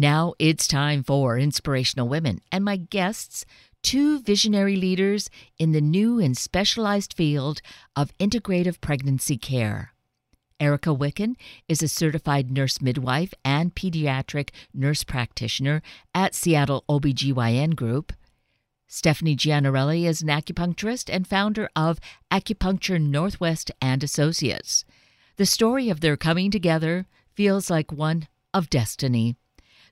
Now it's time for Inspirational Women, and my guests, two visionary leaders in the new and specialized field of integrative pregnancy care. Erica Wikan is a certified nurse midwife and pediatric nurse practitioner at Seattle OBGYN Group. Stephanie Gianarelli is an acupuncturist and founder of Acupuncture Northwest and Associates. The story of their coming together feels like one of destiny.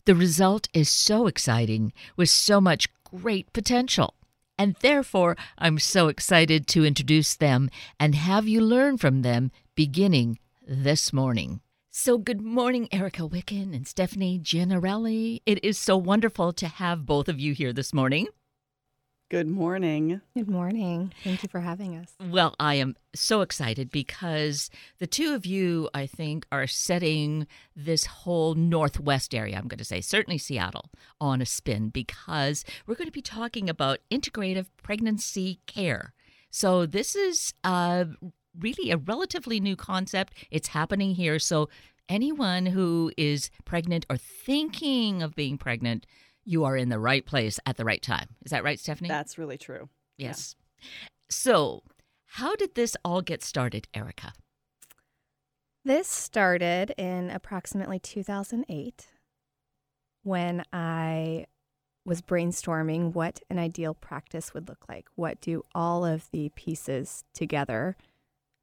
The result is so exciting with so much great potential. And therefore, I'm so excited to introduce them and have you learn from them beginning this morning. So, good morning, Erica Wikan and Stephanie Gianarelli. It is so wonderful to have both of you here this morning. Good morning. Good morning. Thank you for having us. Well, I am so excited because the two of you, I think, are setting this whole Northwest area, I'm going to say, certainly Seattle, on a spin because we're going to be talking about integrative pregnancy care. So, this is uh, really a relatively new concept. It's happening here. So, anyone who is pregnant or thinking of being pregnant, you are in the right place at the right time. Is that right, Stephanie? That's really true. Yes. So, how did this all get started, Erica? This started in approximately 2008 when I was brainstorming what an ideal practice would look like. What do all of the pieces together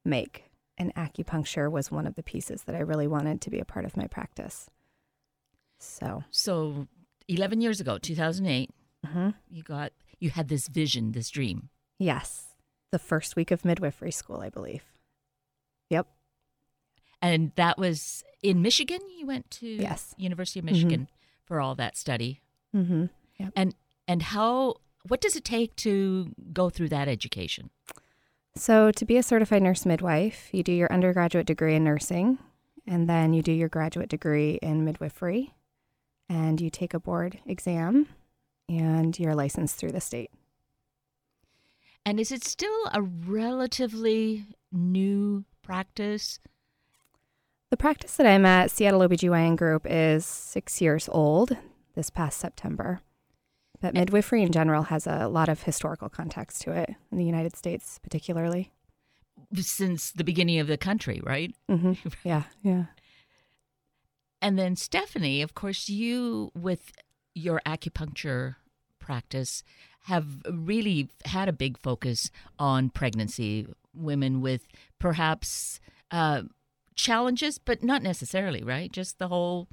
make? And acupuncture was one of the pieces that I really wanted to be a part of my practice. So, So, 11 years ago, 2008, mhm. you got you had this vision, this dream. yes, the first week of midwifery school, I believe. Yep. And that was in Michigan. You went to Yes. University of Michigan for all that study. Mm-hmm. And and how what does it take to go through that education? So, to be a certified nurse midwife, you do your undergraduate degree in nursing, and then you do your graduate degree in midwifery, and you take a board exam, and you're licensed through the state. And is it still a relatively new practice? The practice that I'm at, Seattle OBGYN Group, is six years old this past September. But midwifery in general has a lot of historical context to it, in the United States particularly. Since the beginning of the country, right? hmm Yeah, yeah. And then Stephanie, of course, you with your acupuncture practice have really had a big focus on pregnancy, women with perhaps uh, challenges, but not necessarily, right? Just the whole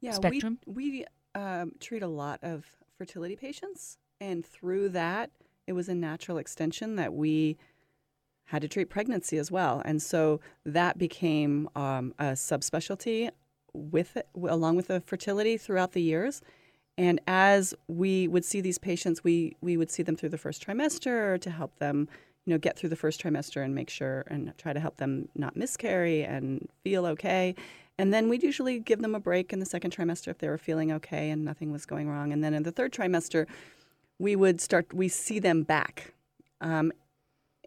Yeah, Spectrum? we we um, treat a lot of fertility patients, and through that, it was a natural extension that we had to treat pregnancy as well, and so that became um, a subspecialty with it, along with the fertility throughout the years. And as we would see these patients, we we would see them through the first trimester to help them, you know, get through the first trimester and make sure and try to help them not miscarry and feel okay. And then we'd usually give them a break in the second trimester if they were feeling okay and nothing was going wrong. And then in the third trimester, we would start. We see them back, um,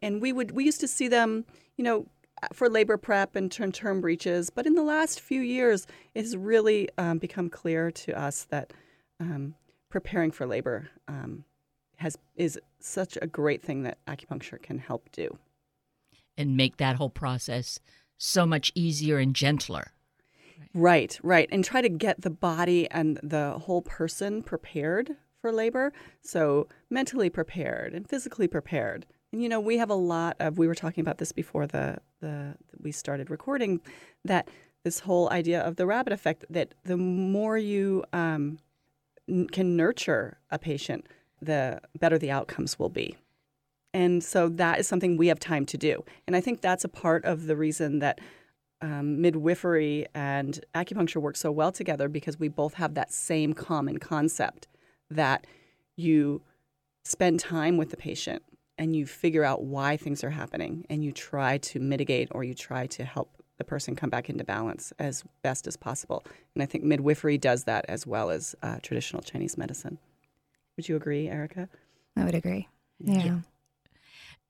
and we would we used to see them, you know, for labor prep and term term breeches. But in the last few years, it has really um, become clear to us that um, preparing for labor um, has is such a great thing that acupuncture can help do. and make that whole process so much easier and gentler. Right, right. And try to get the body and the whole person prepared for labor. So, mentally prepared and physically prepared. And you know, we have a lot of we were talking about this before the the we started recording that this whole idea of the rabbit effect that the more you um, n- can nurture a patient, the better the outcomes will be. And so that is something we have time to do. And I think that's a part of the reason that um, midwifery and acupuncture work so well together because we both have that same common concept that you spend time with the patient and you figure out why things are happening and you try to mitigate or you try to help the person come back into balance as best as possible. And I think midwifery does that as well as uh, traditional Chinese medicine. Would you agree, Erica? I would agree. Yeah.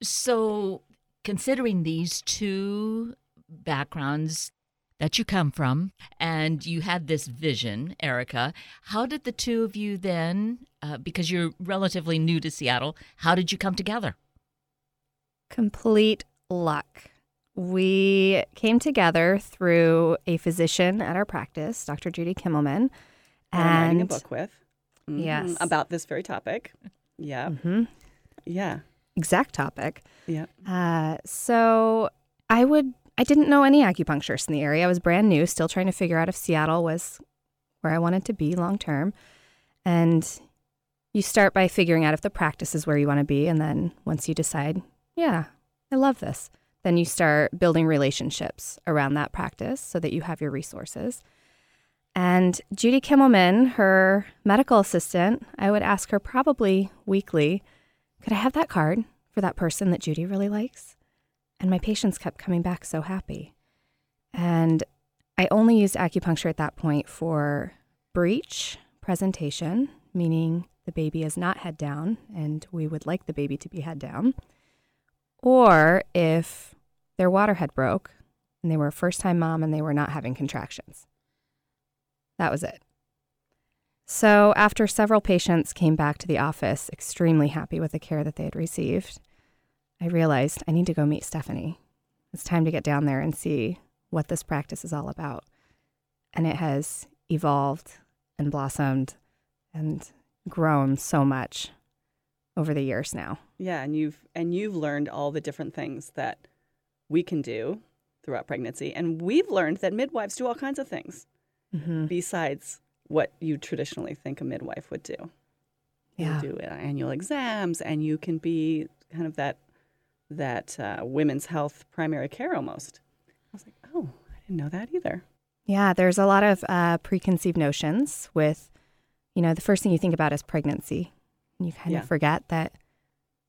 So, considering these two backgrounds that you come from, and you had this vision, Erica. How did the two of you then, uh, because you're relatively new to Seattle, how did you come together? Complete luck. We came together through a physician at our practice, Dr. Judy Kimmelman. And I'm writing a book with. Mhm, Yes. About this very topic. Yeah. Mm-hmm. Yeah. exact topic. Yeah. Uh, so I would, I didn't know any acupuncturists in the area. I was brand new, still trying to figure out if Seattle was where I wanted to be long term. And you start by figuring out if the practice is where you want to be. And then once you decide, yeah, I love this, then you start building relationships around that practice so that you have your resources. And Judy Kimmelman, her medical assistant, I would ask her probably weekly, could I have that card for that person that Judy really likes? And my patients kept coming back so happy. And I only used acupuncture at that point for breech presentation, meaning the baby is not head down and we would like the baby to be head down. Or if their water had broke and they were a first time mom and they were not having contractions. That was it. So, after several patients came back to the office extremely happy with the care that they had received, I realized I need to go meet Stephanie. It's time to get down there and see what this practice is all about. And it has evolved and blossomed and grown so much over the years now. Yeah, and you've and you've learned all the different things that we can do throughout pregnancy, and we've learned that midwives do all kinds of things Mm-hmm. besides what you traditionally think a midwife would do. Yeah. You do uh, annual exams, and you can be kind of that that uh, women's health primary care almost. I was like, oh, I didn't know that either. Yeah, there's a lot of uh, preconceived notions with, you know, the first thing you think about is pregnancy. And you kind Yeah. of forget that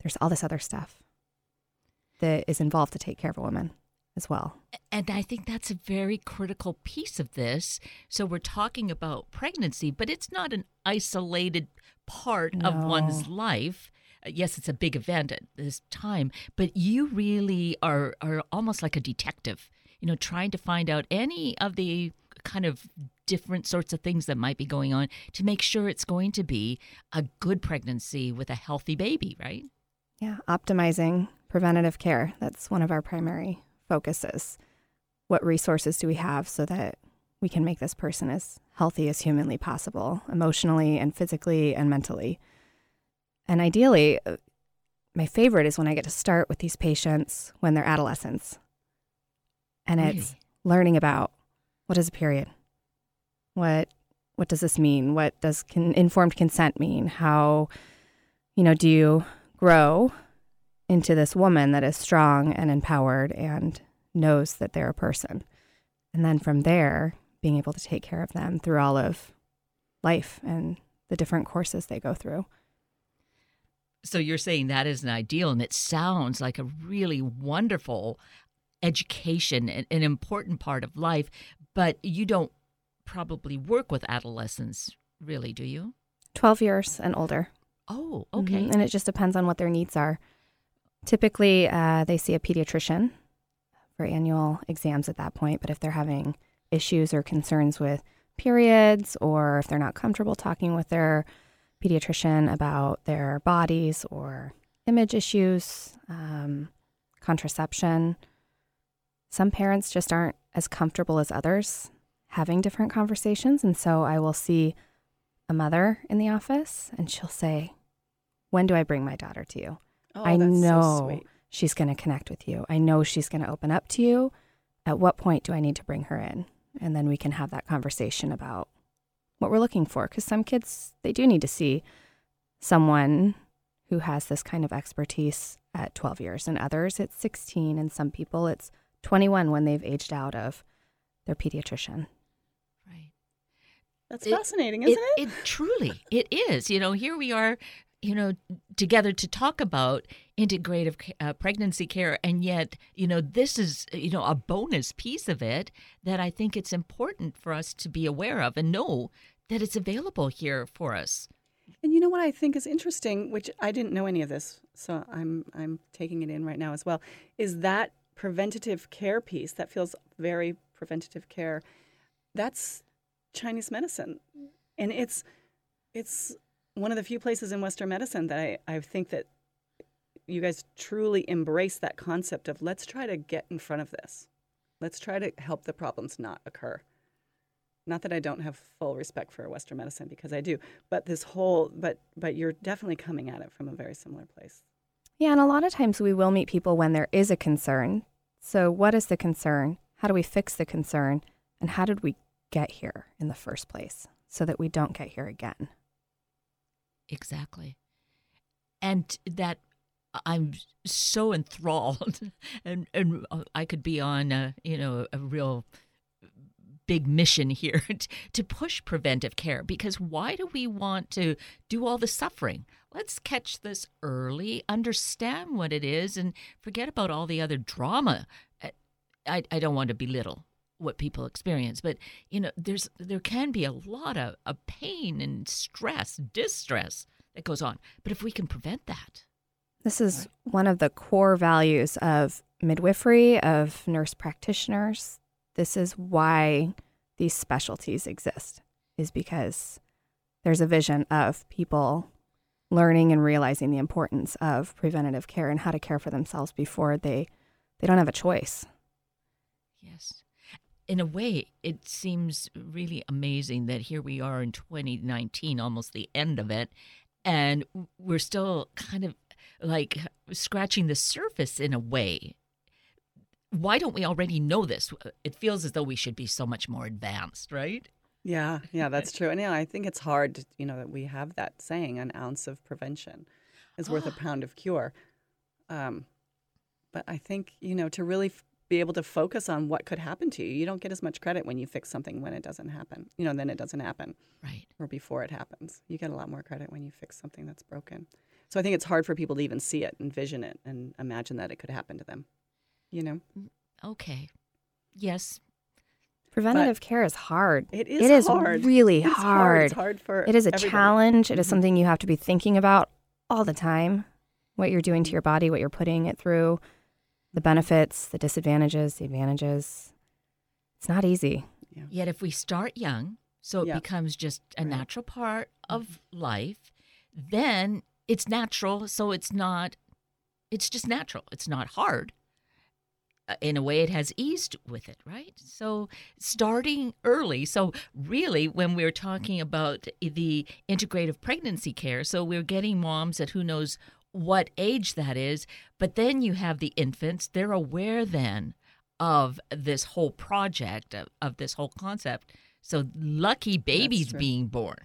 there's all this other stuff that is involved to take care of a woman as well. And I think that's a very critical piece of this. So we're talking about pregnancy, but it's not an isolated part of one's life. Uh, Yes, it's a big event at this time, but you really are are almost like a detective, you know, trying to find out any of the kind of different sorts of things that might be going on to make sure it's going to be a good pregnancy with a healthy baby, right? Yeah, optimizing preventative care. That's one of our primary focuses. What resources do we have so that we can make this person as healthy as humanly possible, emotionally and physically and mentally? And ideally, uh, my favorite is when I get to start with these patients when they're adolescents. And it's Really? learning about what is a period? What what does this mean? What does con- informed consent mean? How you know, do you grow into this woman that is strong and empowered and knows that they're a person? And then from there, being able to take care of them through all of life and the different courses they go through. So you're saying that is an ideal, and it sounds like a really wonderful education, an, an important part of life. But you don't probably work with adolescents, really, do you? 12 years and older. Oh, Mhm. okay. And it just depends on what their needs are. Typically, uh, they see a pediatrician for annual exams at that point. But if they're having issues or concerns with periods, or if they're not comfortable talking with their pediatrician about their bodies or image issues, um, contraception, some parents just aren't as comfortable as others having different conversations. And so I will see a mother in the office and she'll say, When do I bring my daughter to you? Oh, I know so she's going to connect with you. I know she's going to open up to you. At what point do I need to bring her in? And then we can have that conversation about what we're looking for. Because some kids, they do need to see someone who has this kind of expertise at 12 years, and others it's 16, and some people it's 21 when they've aged out of their pediatrician. That's It- fascinating, isn't it? It truly, it is. You know, here we are, you know, together to talk about integrative uh, pregnancy care, and yet, you know, this is, you know, a bonus piece of it that I think it's important for us to be aware of and know that it's available here for us. And you know what I think is interesting, which I didn't know any of this, so I'm I'm taking it in right now as well, is that preventative care piece that feels very preventative care, that's Chinese medicine, and it's it's one of the few places in Western medicine that I, I think that you guys truly embrace that concept of let's try to get in front of this. Let's try to help the problems not occur. Not that I don't have full respect for Western medicine because I do, but this whole but but you're definitely coming at it from a very similar place. Yeah, and a lot of times we will meet people when there is a concern. So, what is the concern? How do we fix the concern? And how did we get here in the first place so that we don't get here again? Exactly. And that I'm so enthralled, and and uh, I could be on a, you know a real big mission here to push preventive care because why do we want to do all the suffering? Let's catch this early, understand what it is, and forget about all the other drama. I, I don't want to belittle what people experience, but you know, there's there can be a lot of, of pain and stress, distress that goes on. But if we can prevent that, this is one of the core values of midwifery, of nurse practitioners. This is why these specialties exist, is because there's a vision of people learning and realizing the importance of preventative care and how to care for themselves before they they don't have a choice. Yes. In a way, it seems really amazing that here we are in 2019, almost the end of it, and we're still kind of like scratching the surface in a way. Why don't we already know this? It feels as though we should be so much more advanced, right? Yeah, yeah, that's true. And yeah, I think it's hard, to, you know, that we have that saying, an ounce of prevention is worth a pound of cure. Um, but I think, you know, to really f- be able to focus on what could happen to you, you don't get as much credit when you fix something when it doesn't happen, you know, then it doesn't happen. Right. Or before it happens. You get a lot more credit when you fix something that's broken. So I think it's hard for people to even see it, envision it, and imagine that it could happen to them, you know? Mm, okay. Yes, Preventative care is hard. It is It is hard. really It's hard. It's hard for It is a everybody. challenge. It is Mhm. something you have to be thinking about all the time. What you're doing to your body, what you're putting it through, the benefits, the disadvantages, the advantages. It's not easy. Yet if we start young, so it Yeah. becomes just a Right. natural part of life, then it's natural. So it's not, it's just natural. It's not hard. Uh, In a way, it has eased with it, right? So starting early. So really, when we're talking about the integrative pregnancy care, so we're getting moms at who knows what age that is, but then you have the infants. They're aware then of this whole project of, of this whole concept. So lucky babies being born.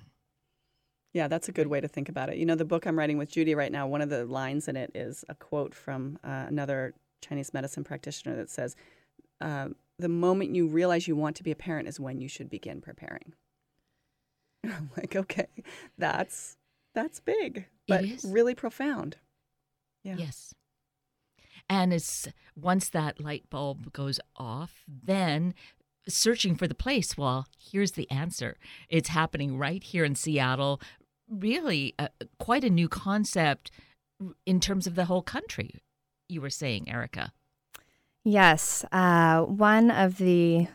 Yeah, that's a good way to think about it. You know, the book I'm writing with Judy right now, one of the lines in it is a quote from uh, another Chinese medicine practitioner that says, uh, The moment you realize you want to be a parent is when you should begin preparing. I'm like, okay, that's that's big, but is. really profound. Yeah. Yes. And it's once that light bulb goes off, then searching for the place. Well, here's the answer. It's happening right here in Seattle. Really, uh, quite a new concept in terms of the whole country. You were saying, Erica. Yes. Uh, one of the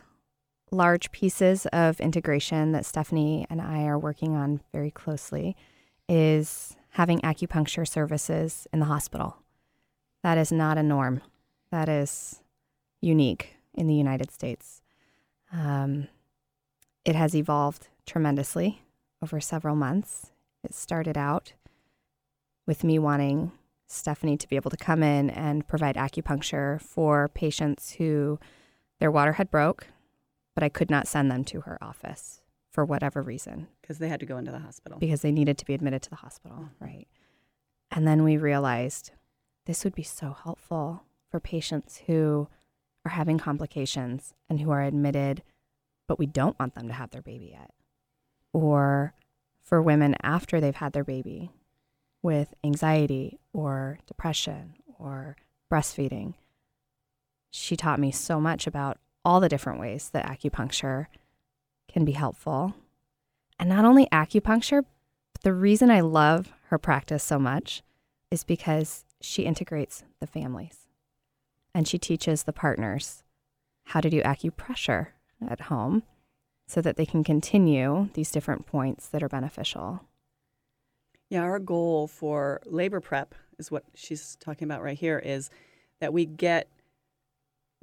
large pieces of integration that Stephanie and I are working on very closely is having acupuncture services in the hospital. That is not a norm. That is unique in the United States. Um, it has evolved tremendously over several months. It started out with me wanting Stephanie to be able to come in and provide acupuncture for patients who their water had broke, but I could not send them to her office for whatever reason Because they had to go into the hospital. because they needed to be admitted to the hospital, mm-hmm. right? And then we realized this would be so helpful for patients who are having complications and who are admitted, but we don't want them to have their baby yet. Or for women after they've had their baby with anxiety or depression or breastfeeding. She taught me so much about all the different ways that acupuncture can be helpful. And not only acupuncture, but the reason I love her practice so much is because she integrates the families and she teaches the partners how to do acupressure at home so that they can continue these different points that are beneficial. Yeah, our goal for labor prep is what she's talking about right here is that we get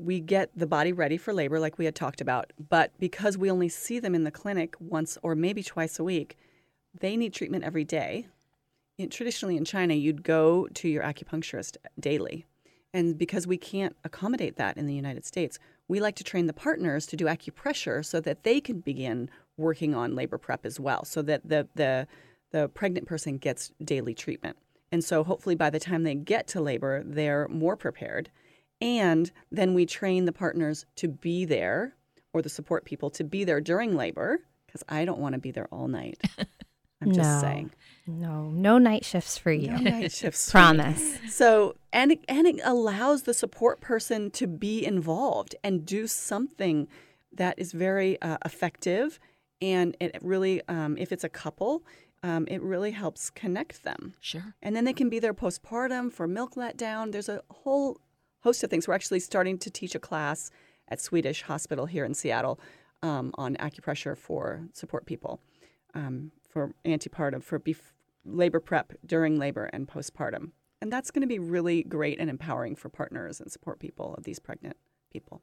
we get the body ready for labor like we had talked about, but because we only see them in the clinic once or maybe twice a week, they need treatment every day. In, traditionally in China, you'd go to your acupuncturist daily. And because we can't accommodate that in the United States, we like to train the partners to do acupressure so that they can begin working on labor prep as well, so that the the the pregnant person gets daily treatment. And so hopefully by the time they get to labor, they're more prepared. And then we train the partners to be there or the support people to be there during labor because I don't want to be there all night. I'm no, just saying. No, no night shifts for you. No night shifts. Promise. So, and it, and it allows the support person to be involved and do something that is very uh, effective. And it really, um, if it's a couple, um, it really helps connect them. Sure. And then they can be there postpartum for milk letdown. There's a whole host of things. We're actually starting to teach a class at Swedish Hospital here in Seattle um, on acupressure for support people, um, for antepartum, for bef- labor prep during labor and postpartum. And that's going to be really great and empowering for partners and support people of these pregnant people.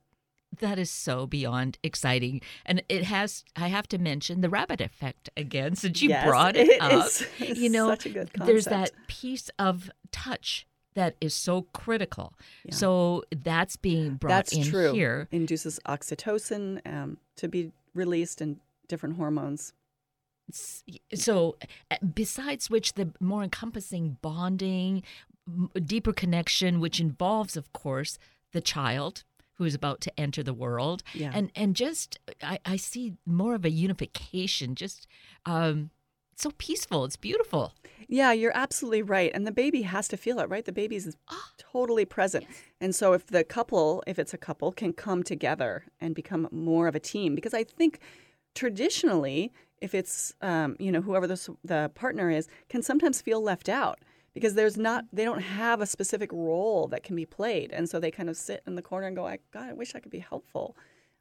That is so beyond exciting. And it has, I have to mention the rabbit effect again, since you Yes, brought it, it up. is- you know, such a good there's that piece of touch that is so critical. Yeah. So that's being brought That's in true. here. Induces oxytocin um, to be released and different hormones. So, uh, besides which, the more encompassing bonding, deeper connection, which involves, of course, the child who is about to enter the world, Yeah. and and just I, I see more of a unification. Just um, so peaceful. It's beautiful. Yeah, you're absolutely right. And the baby has to feel it, right? The baby's totally present. And so if the couple, if it's a couple, can come together and become more of a team, because I think traditionally, if it's, um, you know, whoever the, the partner is, can sometimes feel left out because there's not, they don't have a specific role that can be played. And so they kind of sit in the corner and go, I, God, I wish I could be helpful.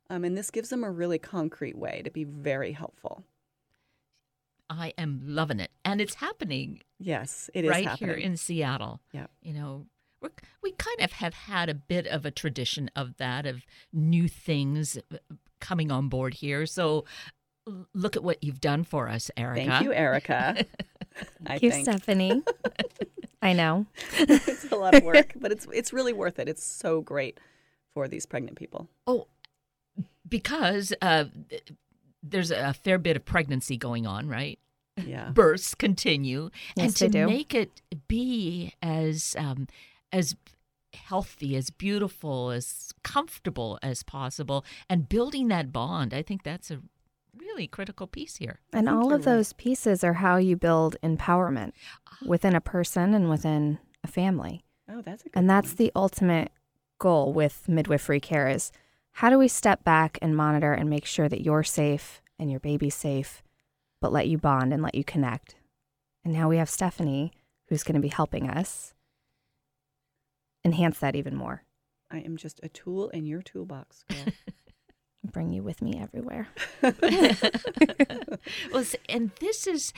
Um, and this gives them a really concrete way to be very helpful. I am loving it, and it's happening Yes, it is right happening. here in Seattle. Yeah. You know, we're, we kind of have had a bit of a tradition of that, of new things uh, coming on board here. So look at what you've done for us, Erica. Thank you, Erica. I Thank you, think. Stephanie. I know. it's a lot of work, but it's it's really worth it. It's so great for these pregnant people. Oh, because uh, th- there's a fair bit of pregnancy going on, right? Yeah. Births continue, Yes, and they to do. make it be as um, as healthy, as beautiful, as comfortable as possible, and building that bond, I think that's a really critical piece here. And all you're of those pieces are how you build empowerment within a person and within a family. Oh, that's a good. And that's one. the ultimate goal with midwifery care is how do we step back and monitor and make sure that you're safe and your baby's safe, but let you bond and let you connect. And now we have Stephanie who's going to be helping us enhance that even more. I am just a tool in your toolbox, girl. Bring you with me everywhere. well, and this is,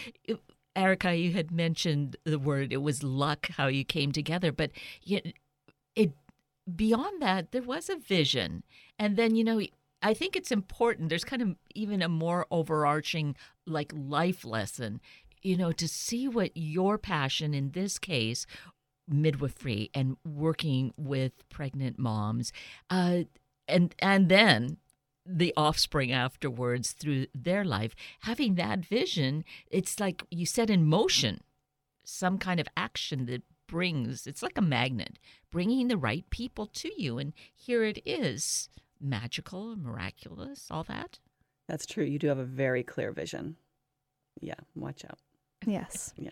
Erica, you had mentioned the word, it was luck how you came together, but it beyond that, there was a vision. And then, you know, I think it's important. There's kind of even a more overarching, like, life lesson, you know, to see what your passion in this case, midwifery and working with pregnant moms, uh, and and then the offspring afterwards through their life having that vision it's like you set in motion some kind of action that brings it's like a magnet bringing the right people to you and here it is magical miraculous all that that's true. You do have a very clear vision. Yeah, watch out. Yes. Yeah.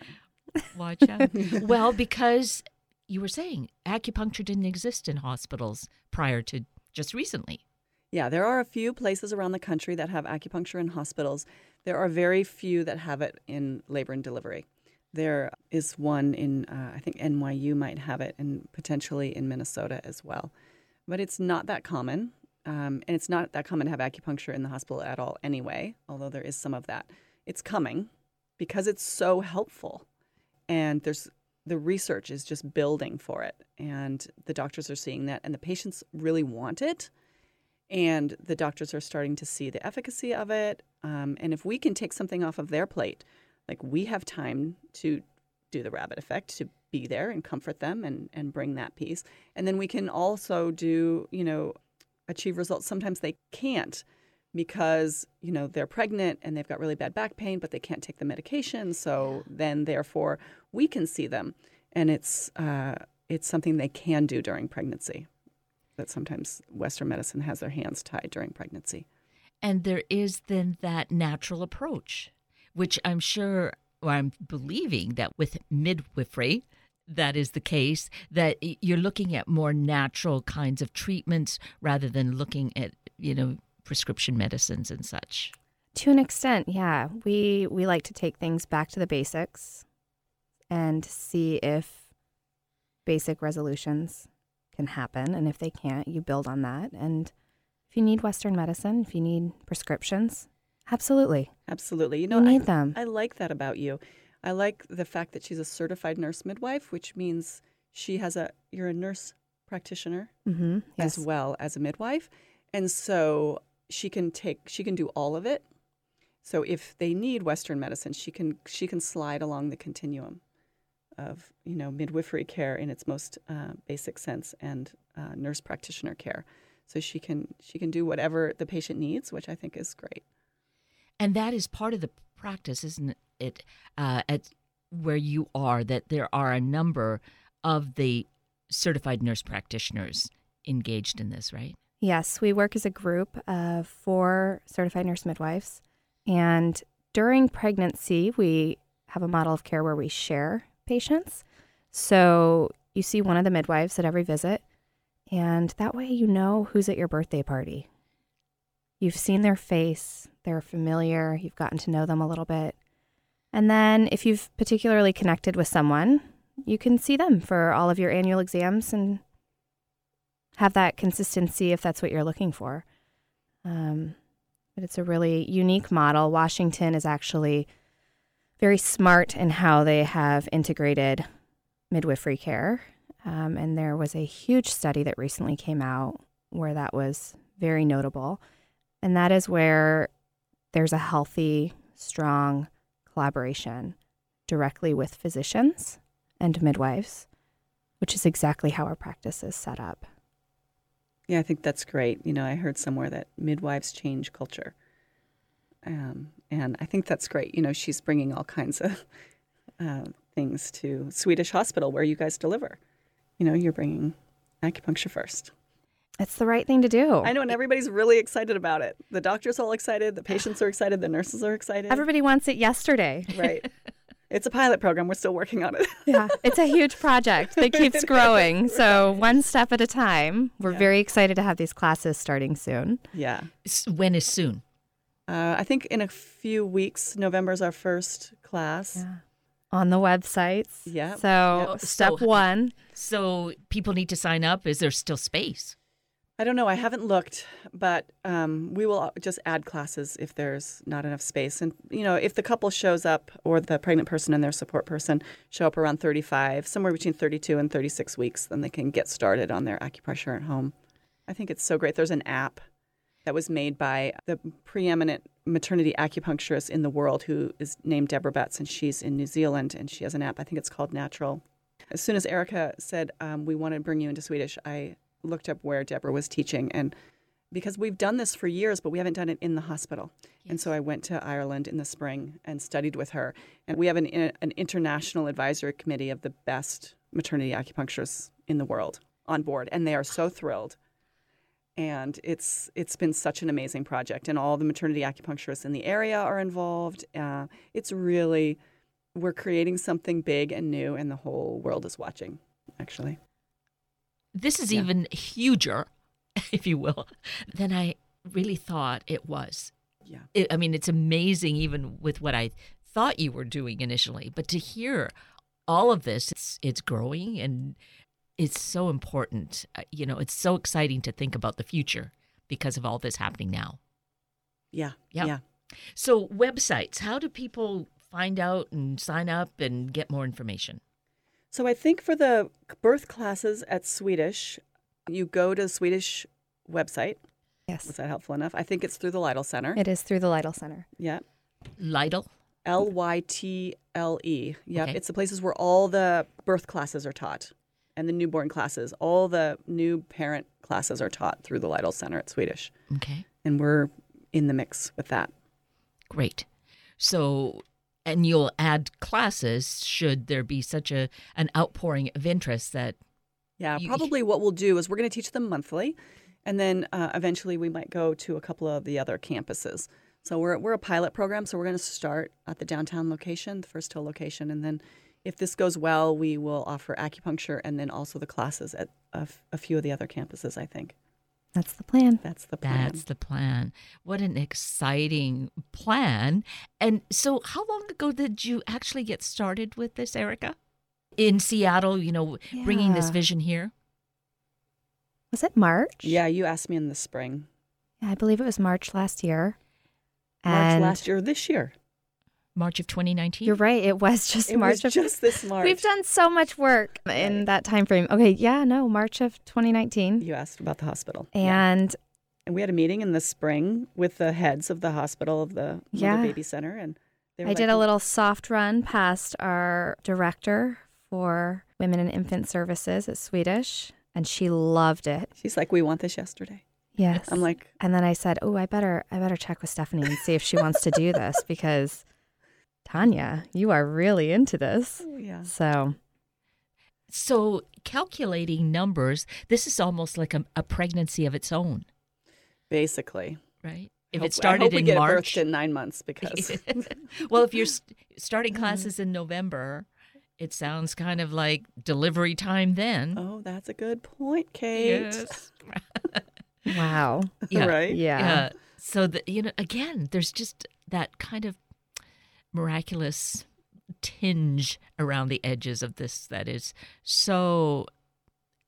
watch out well because you were saying acupuncture didn't exist in hospitals prior to just recently Yeah, there are a few places around the country that have acupuncture in hospitals. There are very few that have it in labor and delivery. There is one in, uh, I think NYU might have it, and potentially in Minnesota as well. But it's not that common. um, and it's not that common to have acupuncture in the hospital at all anyway, although there is some of that. It's coming because it's so helpful, and there's the research is just building for it, and the doctors are seeing that, and the patients really want it, and the doctors are starting to see the efficacy of it. Um, and if we can take something off of their plate, like we have time to do the rabbit effect to be there and comfort them and, and bring that piece. And then we can also do, you know, achieve results. Sometimes they can't because, you know, they're pregnant and they've got really bad back pain, but they can't take the medication. So then therefore we can see them. And it's uh, it's something they can do during pregnancy. That sometimes Western medicine has their hands tied during pregnancy. And there is then that natural approach, which I'm sure, or I'm believing that with midwifery, that is the case, that you're looking at more natural kinds of treatments rather than looking at, you know, prescription medicines and such. To an extent, yeah. We we like to take things back to the basics and see if basic resolutions can happen and if they can't, you build on that and if you need western medicine, if you need prescriptions, absolutely. Absolutely. You know, you need I, them. I like that about you. I like the fact that she's a certified nurse midwife, which means she has a you're a nurse practitioner mm-hmm. yes. as well as a midwife, and so she can take she can do all of it. So if they need Western medicine, she can she can slide along the continuum of you know midwifery care in its most uh, basic sense and uh, nurse practitioner care. So she can she can do whatever the patient needs, which I think is great. And that is part of the practice, isn't it? Uh, at where you are, that there are a number of the certified nurse practitioners engaged in this, right? Yes, we work as a group of four certified nurse midwives. And during pregnancy, we have a model of care where we share patients. So you see one of the midwives at every visit, and that way you know who's at your birthday party. You've seen their face, they're familiar, you've gotten to know them a little bit. And then if you've particularly connected with someone, you can see them for all of your annual exams and have that consistency if that's what you're looking for. Um, but it's a really unique model. Washington is actually very smart in how they have integrated midwifery care. Um, and there was a huge study that recently came out where that was very notable. And that is where there's a healthy, strong collaboration directly with physicians and midwives, which is exactly how our practice is set up. Yeah, I think that's great. You know, I heard somewhere that midwives change culture. Um, and I think that's great. You know, she's bringing all kinds of uh, things to Swedish Hospital where you guys deliver. You know, you're bringing acupuncture first. It's the right thing to do. I know, and everybody's really excited about it. The doctor's all excited, the patients are excited, the nurses are excited. Everybody wants it yesterday. Right. It's a pilot program. We're still working on it. yeah, it's a huge project that keeps growing. So, one step at a time. We're Yeah. very excited to have these classes starting soon. Yeah. When is soon? Uh, I think in a few weeks, November is our first class. On the websites. Yeah. So, Yep. step So- one. So people need to sign up. Is there still space? I don't know. I haven't looked, but um, we will just add classes if there's not enough space. And, you know, if the couple shows up or the pregnant person and their support person show up around 35, somewhere between 32 and 36 weeks, then they can get started on their acupressure at home. I think it's so great. There's an app that was made by the preeminent maternity acupuncturist in the world who is named Deborah Betts, and she's in New Zealand, and she has an app. I think it's called Natural. As soon as Erica said, um, we want to bring you into Swedish, I looked up where Deborah was teaching. And because we've done this for years, but we haven't done it in the hospital. And so I went to Ireland in the spring and studied with her. And we have an, an international advisory committee of the best maternity acupuncturists in the world on board. And they are so thrilled. And it's it's been such an amazing project, and all the maternity acupuncturists in the area are involved. Uh, it's really we're creating something big and new, and the whole world is watching. Actually, This is Yeah. even huger, if you will, than I really thought it was. yeah. It, I mean, it's amazing, even with what I thought you were doing initially. But to hear all of this, it's it's growing and it's so important. Uh, You know, it's so exciting to think about the future because of all this happening now. Yeah. Yep. Yeah. So, websites, how do people find out and sign up and get more information? So I think for the birth classes at Swedish, you go to the Swedish website. Yes. Was Yes. that helpful enough? I think it's through the Lytle Center. It is through the Lytle Center. yeah. Lytle? L Y T L E. Yep. Okay. It's the places where all the birth classes are taught and the newborn classes. All the new parent classes are taught through the Lytle Center at Swedish. Okay, And we're in the mix with that. great. So, and you'll add classes should there be such a an outpouring of interest that Yeah, You- probably what we'll do is we're going to teach them monthly, and then uh, eventually we might go to a couple of the other campuses. So we're we're a pilot program, so we're going to start at the downtown location, the First Hill location, and then if this goes well, we will offer acupuncture and then also the classes at a, f- a few of the other campuses. I think That's the plan. that's the plan. That's the plan. What an exciting plan. And so, how long ago did you actually get started with this, Erica? In Seattle, you know, bringing this vision here? Was it March? yeah, you asked me in the spring, Yeah, I believe it was March last year. March And last year, this year. March of 2019? You're right. It was just It March was of just this March. We've done so much work in Right. that time frame. Okay, yeah, no, March of 2019. You asked about the hospital, Yeah. And And we had a meeting in the spring with the heads of the hospital of the Yeah. Mother Baby Center, and they were I did a little soft run past our director for Women and Infant Services at Swedish, and she loved it. She's like, "We want this yesterday." Yes. I'm like, and then I said, "Oh, I better I better check with Stephanie and see if she wants to do this because Tanya, you are really into this." oh, "Yeah." So, So, calculating numbers, this is almost like a, a pregnancy of its own, Basically, right? If hope- it started I hope we in get March. in nine months because well, if you're st- starting classes in November, it sounds kind of like delivery time then. oh, that's a good point, Kate. Yes. wow. Yeah. right? Yeah. Yeah. So that you know, again, there's just that kind of miraculous tinge around the edges of this that is so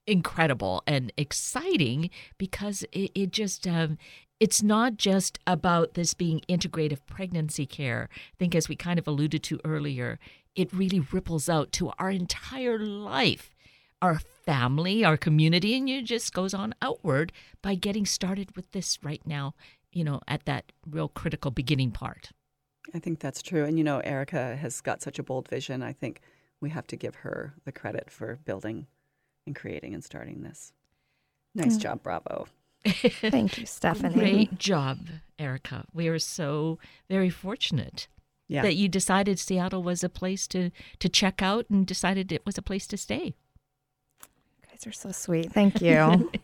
incredible and exciting because it, it just um, it's not just about this being integrative pregnancy care. I think as we kind of alluded to earlier, it really ripples out to our entire life, our family, our community, and it just goes on outward by getting started with this right now, you know, at that real critical beginning part. I think that's true. And you know, Erica has got such a bold vision. I think we have to give her the credit for building and creating and starting this. Nice Mm. job, bravo. Thank you, Stephanie. Great job, Erica. We are so very fortunate Yeah. that you decided Seattle was a place to to check out and decided it was a place to stay. You guys are so sweet. Thank you.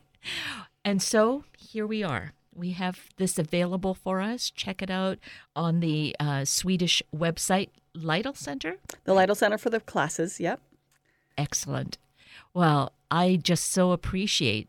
And so here we are. We have this available for us. Check it out on the uh, Swedish website, Lytle Center. the Lytle Center for the classes. Yep. Excellent. Well, I just so appreciate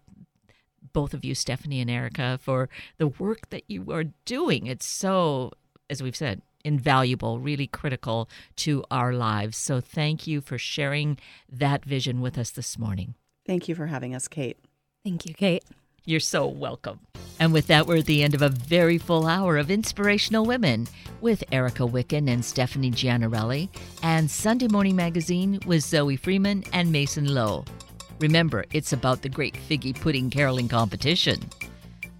both of you, Stephanie and Erica, for the work that you are doing. It's so, as we've said, invaluable, really critical to our lives. So thank you for sharing that vision with us this morning. Thank you for having us, Kate. Thank you, Kate. You're so welcome. And with that, we're at the end of a very full hour of Inspirational Women with Erica Wikan and Stephanie Gianarelli, and Sunday Morning Magazine with Zoe Freeman and Mason Lowe. Remember, it's about the great figgy pudding caroling competition.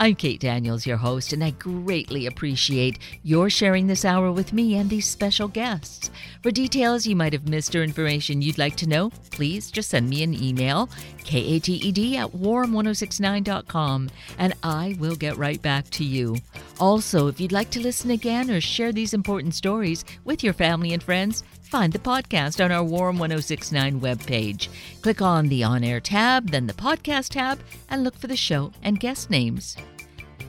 I'm Kate Daniels, your host, and I greatly appreciate your sharing this hour with me and these special guests. For details you might have missed or information you'd like to know, please just send me an email, kated at warm1069.com, and I will get right back to you. Also, if you'd like to listen again or share these important stories with your family and friends, find the podcast on our Warm 1069 webpage. Click on the On Air tab, then the podcast tab, and look for the show and guest names.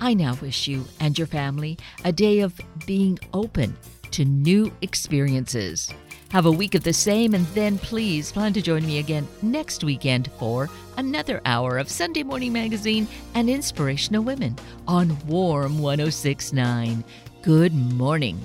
I now wish you and your family a day of being open to new experiences. Have a week of the same, and then please plan to join me again next weekend for another hour of Sunday Morning Magazine and Inspirational Women on Warm 1069. Good morning.